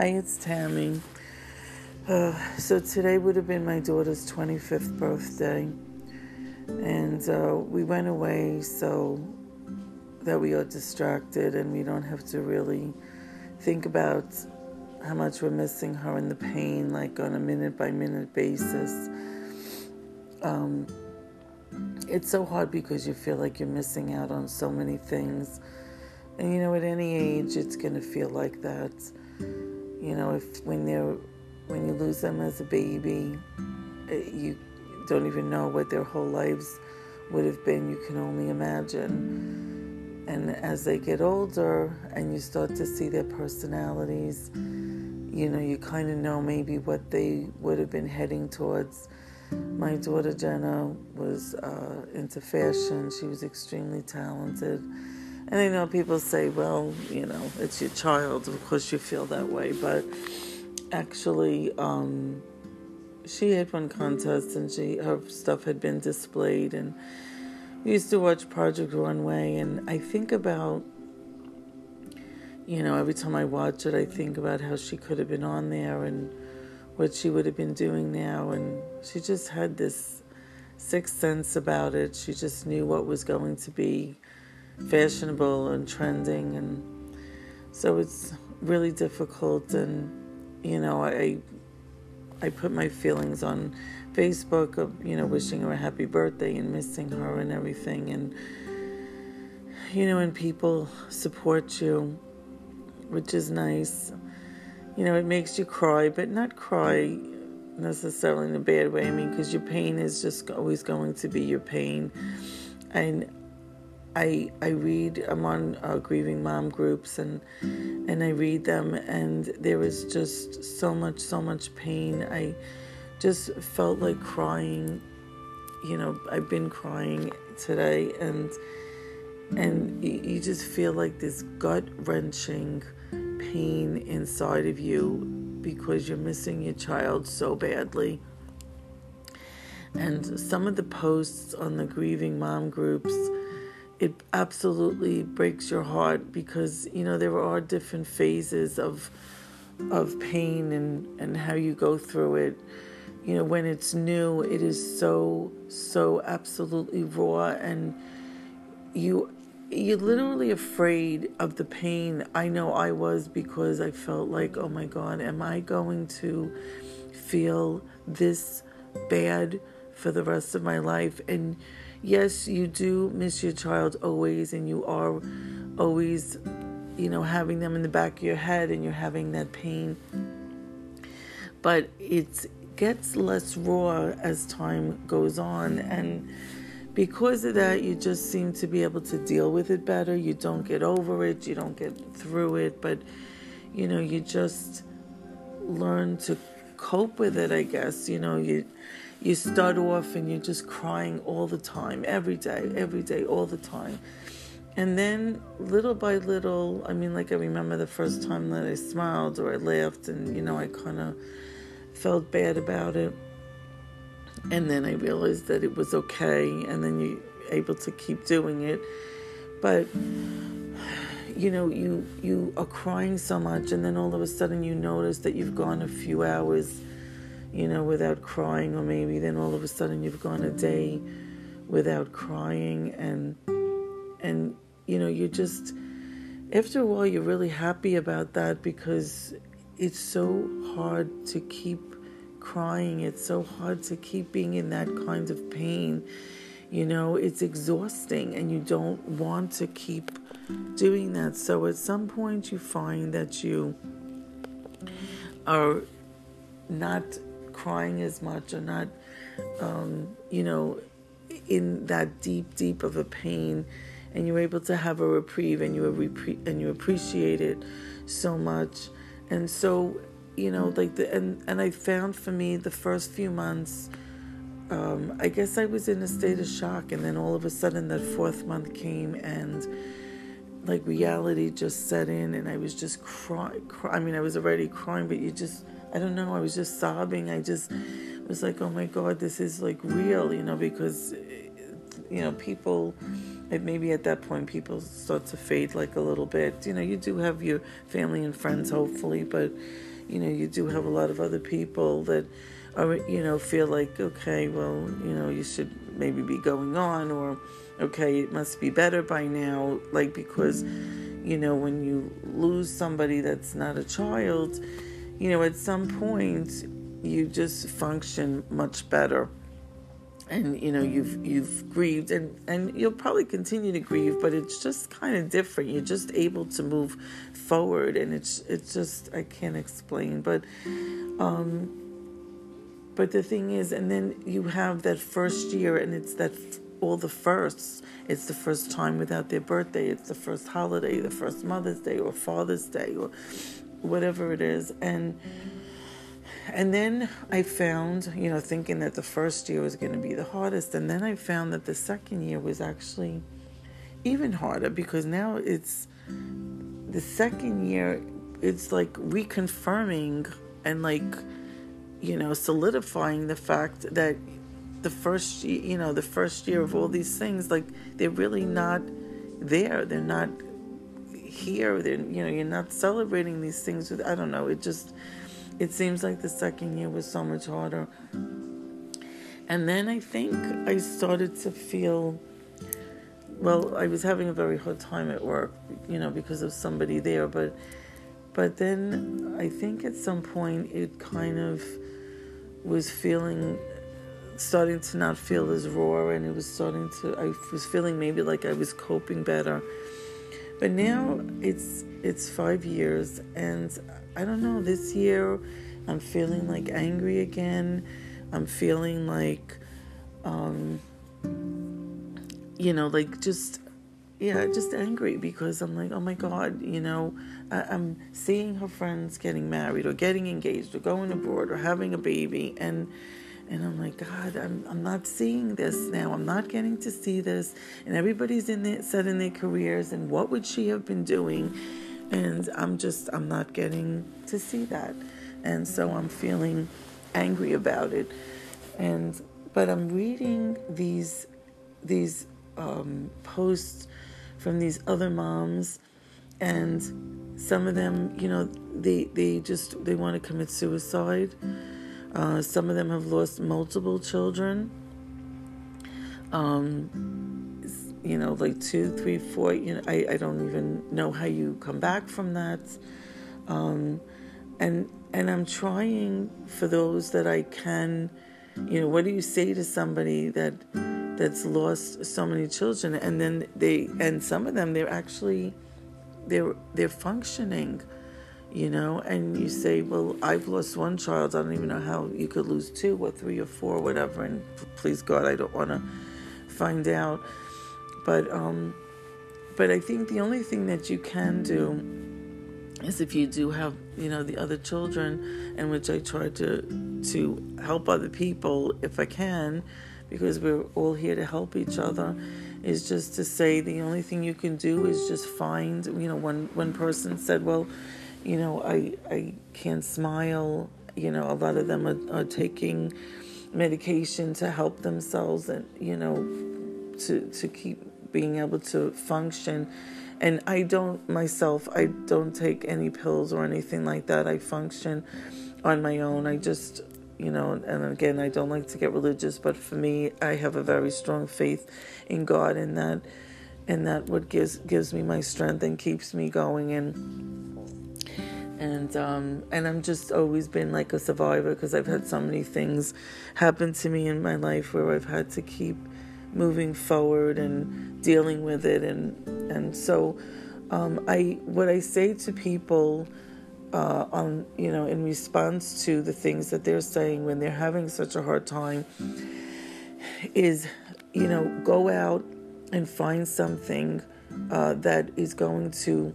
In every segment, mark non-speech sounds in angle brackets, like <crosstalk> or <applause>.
Hi, it's Tammy. Uh, so today would have been my daughter's 25th birthday, and uh, we went away so that we are distracted and we don't have to really think about how much we're missing her and the pain, like on a minute by minute basis. Um, it's so hard because you feel like you're missing out on so many things. And you know, at any age, it's going to feel like that. You know, if when they're when you lose them as a baby, eh, you don't even know what their whole lives would have been. You can only imagine. And as they get older and you start to see their personalities, you know, you kind of know maybe what they would have been heading towards. My daughter Jenna was uh, into fashion. She was extremely talented. And I know people say, well, you know, it's your child. Of course, you feel that way. But actually, um, she had won contests and she her stuff had been displayed. And we used to watch Project Runway. And I think about you know, every time I watch it, I think about how she could have been on there and what she would have been doing now. And she just had this sixth sense about it. She just knew what was going to be fashionable and trending. And so it's really difficult. And, you know, I, I put my feelings on Facebook of, you know, wishing her a happy birthday and missing her and everything. And, you know, when people support you, which is nice. You know, it makes you cry, but not cry necessarily in a bad way. I mean, because your pain is just always going to be your pain. And I I read I'm on uh, grieving mom groups and and I read them and there was just so much so much pain. I just felt like crying. You know, I've been crying today and and you, you just feel like this gut wrenching pain inside of you because you're missing your child so badly. And some of the posts on the grieving mom groups, it absolutely breaks your heart because you know there are different phases of of pain and and how you go through it. You know, when it's new, it is so so absolutely raw and you you're literally afraid of the pain. I know I was because I felt like, oh my God, am I going to feel this bad for the rest of my life? And yes, you do miss your child always, and you are always, you know, having them in the back of your head and you're having that pain. But it gets less raw as time goes on. And because of that, you just seem to be able to deal with it better. You don't get over it, you don't get through it, but you know, you just learn to cope with it, I guess. You know, you you start off and you're just crying all the time, every day, every day, all the time. And then little by little, I mean, like I remember the first time that I smiled or I laughed and, you know, I kind of felt bad about it and then I realized that it was okay, and then you're able to keep doing it. But you know, you you are crying so much, and then all of a sudden you notice that you've gone a few hours, you know, without crying, or maybe then all of a sudden you've gone a day without crying, and and you know, you just after a while you're really happy about that because it's so hard to keep crying. It's so hard to keep being in that kind of pain. You know, it's exhausting and you don't want to keep doing that. So at some point, you find that you are not crying as much or not, um, you know, in that deep, deep of a pain, and you're able to have a reprieve and you and you appreciate it so much. And so you know like the and and i found for me the first few months um, i guess i was in a state of shock and then all of a sudden that fourth month came and like reality just set in and i was just crying cry, i mean i was already crying but you just i don't know i was just sobbing i just was like oh my god this is like real you know because eh, you know people maybe at that point people start to fade like a little bit you know you do have your family and friends hopefully but you know, you do have a lot of other people that are, you know, feel like, okay, well, you know, you should maybe be going on, or okay, it must be better by now. Like, because, you know, when you lose somebody that's not a child, you know, at some point, you just function much better. And you know you've you've grieved and and you'll probably continue to grieve but it's just kind of different. You're just able to move forward and it's it's just I can't explain but um but the thing is and then you have that first year and it's that all the firsts. It's the first time without their birthday. It's the first holiday the first mother's day or father's day or whatever it is and and then I found, you know, thinking that the first year was going to be the hardest. And then I found that the second year was actually even harder because now it's the second year, it's like reconfirming and like, you know, solidifying the fact that the first, you know, the first year of all these things, like they're really not there. They're not here. They're, you know, you're not celebrating these things with, I don't know, it just, it seems like the second year was so much harder. And then I think I started to feel well, I was having a very hard time at work, you know, because of somebody there, but but then I think at some point it kind of was feeling starting to not feel as raw and it was starting to I was feeling maybe like I was coping better. But now it's it's 5 years and I don't know, this year I'm feeling like angry again. I'm feeling like, um, you know, like just, yeah, just angry because I'm like, oh my God, you know, I, I'm seeing her friends getting married or getting engaged or going abroad or having a baby. And, and I'm like, God, I'm, I'm not seeing this now. I'm not getting to see this. And everybody's in there, set in their careers. And what would she have been doing? and I'm just I'm not getting to see that, and so I'm feeling angry about it, and but I'm reading these these um, posts from these other moms, and some of them, you know, they they just they want to commit suicide. Uh, some of them have lost multiple children. Um, you know, like two, three, four, you know, I, I don't even know how you come back from that. Um, and and I'm trying for those that I can, you know, what do you say to somebody that that's lost so many children and then they and some of them they're actually they're they're functioning you know and you say well i've lost one child i don't even know how you could lose two or three or four or whatever and please god i don't want to find out but um, but I think the only thing that you can do is if you do have you know the other children, in which I try to to help other people if I can, because we're all here to help each other. Is just to say the only thing you can do is just find you know one one person said well you know I I can't smile you know a lot of them are, are taking medication to help themselves and you know to to keep being able to function. And I don't myself, I don't take any pills or anything like that. I function on my own. I just, you know, and again, I don't like to get religious, but for me, I have a very strong faith in God, and that, and that what gives gives me my strength and keeps me going. And and um, and I'm just always been like a survivor because I've had so many things happen to me in my life where I've had to keep moving forward and dealing with it. And and so um, I what I say to people uh, on you know in response to the things that they're saying when they're having such a hard time is you know go out and find something uh, that is going to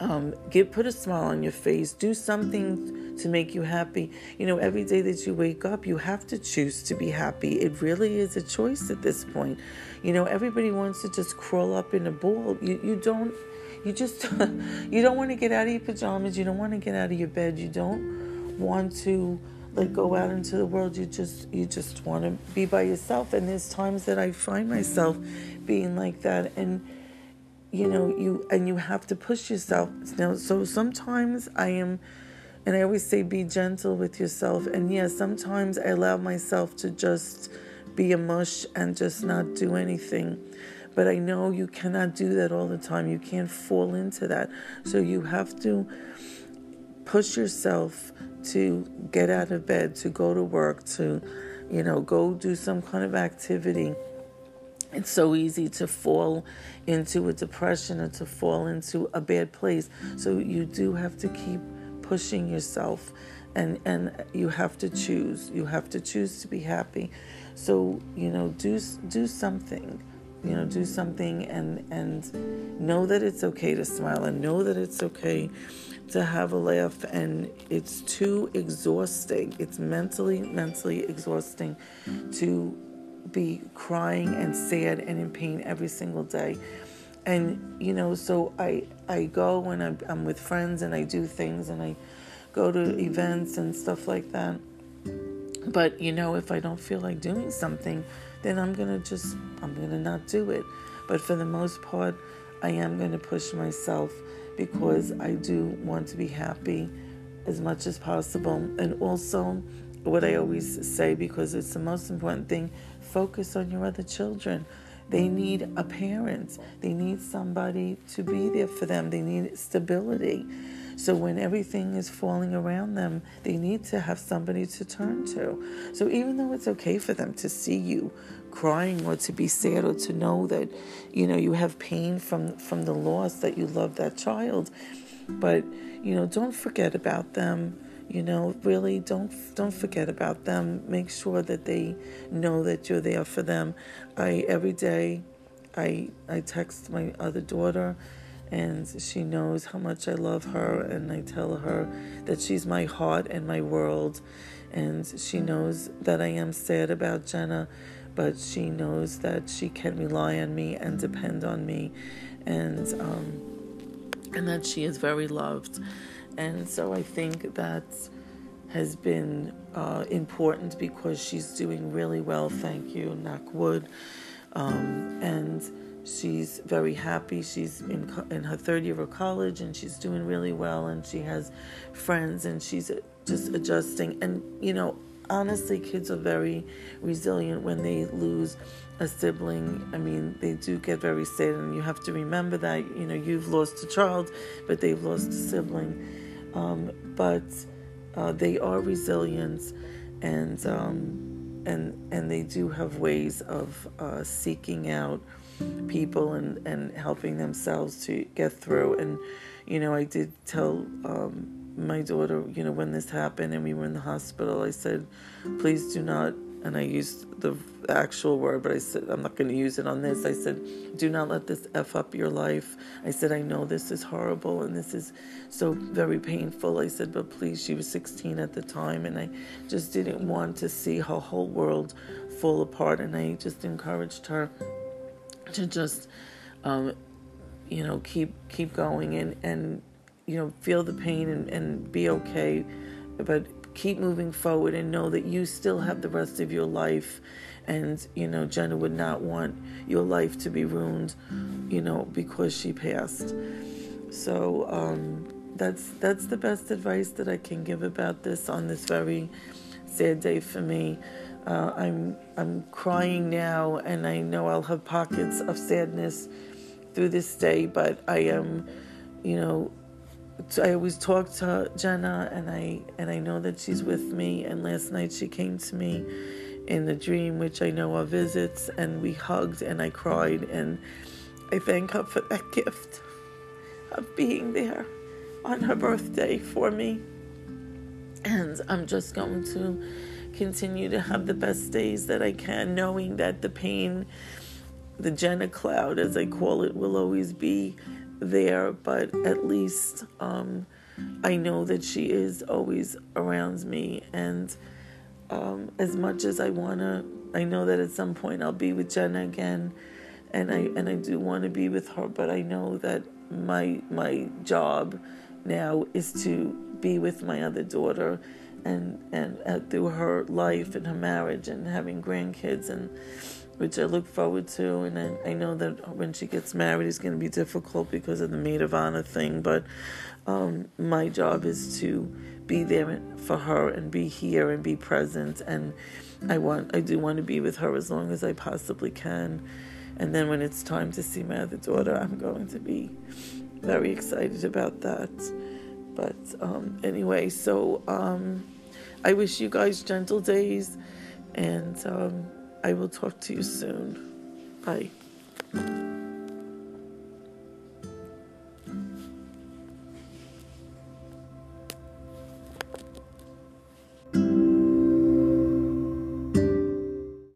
um, get put a smile on your face do something to make you happy. You know, every day that you wake up, you have to choose to be happy. It really is a choice at this point. You know, everybody wants to just crawl up in a ball. You you don't you just <laughs> you don't want to get out of your pajamas, you don't want to get out of your bed, you don't want to like go out into the world. You just you just want to be by yourself and there's times that I find myself being like that and you know, you and you have to push yourself. Now so sometimes I am and I always say be gentle with yourself. And yes, yeah, sometimes I allow myself to just be a mush and just not do anything. But I know you cannot do that all the time. You can't fall into that. So you have to push yourself to get out of bed, to go to work, to, you know, go do some kind of activity. It's so easy to fall into a depression or to fall into a bad place. So you do have to keep pushing yourself and and you have to choose. You have to choose to be happy. So, you know, do do something you know do something and and know that it's okay to smile and know that it's okay to have a laugh and it's too exhausting it's mentally mentally exhausting to be crying and sad and in pain every single day and you know so i i go and I'm, I'm with friends and i do things and i go to events and stuff like that but you know if i don't feel like doing something then I'm to just, I'm to not do it. But for the most part, I am to push myself because I do want to be happy as much as possible. And also, what I always say, because it's the most important thing, focus on your other children. They need a parent, they need somebody to be there for them, they need stability. So when everything is falling around them, they need to have somebody to turn to. So even though it's okay for them to see you crying or to be sad or to know that you know you have pain from from the loss that you love that child, but you know don't forget about them you know really don't don't forget about them. Make sure that they know that you're there for them. I every day i i text my other daughter and she knows how much I love her, and I tell her that she's my heart and my world, and she knows that I am sad about Jenna, but she knows that she can rely on me and depend on me, and um, and that she is very loved, and so I think that has been uh, important because she's doing really well. Thank you, knock wood, um, and she's very happy. She's in in her third year of college, and she's doing really well. And she has friends, and she's just adjusting. And you know, honestly, kids are very resilient when they lose a sibling. I mean, they do get very sad, and you have to remember that. You know, you've lost a child, but they've lost a sibling. Um, but uh, they are resilient, and um, and and they do have ways of uh, seeking out people and, and helping themselves to get through. And, you know, I did tell um, my daughter, you know, when this happened and we were in the hospital, I said, please do not, and I used the actual word, but I said, I'm not going to use it on this. I said, do not let this F up your life. I said, I know this is horrible and this is so very painful. I said, but please, she was 16 at the time, and I just didn't want to see her whole world fall apart. And I just encouraged her to just um, you know keep keep going and and you know feel the pain and, and be okay but keep moving forward and know that you still have the rest of your life and you know jenna would not want your life to be ruined you know because she passed so um, that's that's the best advice that i can give about this on this very sad day for me uh, I'm I'm crying now, and I know I'll have pockets of sadness through this day. But I am, you know, I always talk to Jenna, and I and I know that she's with me. And last night she came to me in the dream, which I know are visits, and we hugged, and I cried, and I thank her for that <laughs> gift of being there on her birthday for me. And I'm just going to continue to have the best days that I can, knowing that the pain, the Jenna cloud, as I call it, will always be there. But at least um, I know that she is always around me. And um, as much as I want to, I know that at some point I'll be with Jenna again. And I and I do want to be with her, but I know that my my job now is to be with my other daughter and and uh, through her life and her marriage and having grandkids and which I look forward to. And I, I know that when she gets married, it's going to be difficult because of the maid of honor thing. But um, my job is to be there for her and be here and be present. And I want, I do want to be with her as long as I possibly can. And then when it's time to see my other daughter, I'm going to be very excited about that. But um, anyway, so um, I wish you guys gentle days, and um, I will talk to you soon. Bye.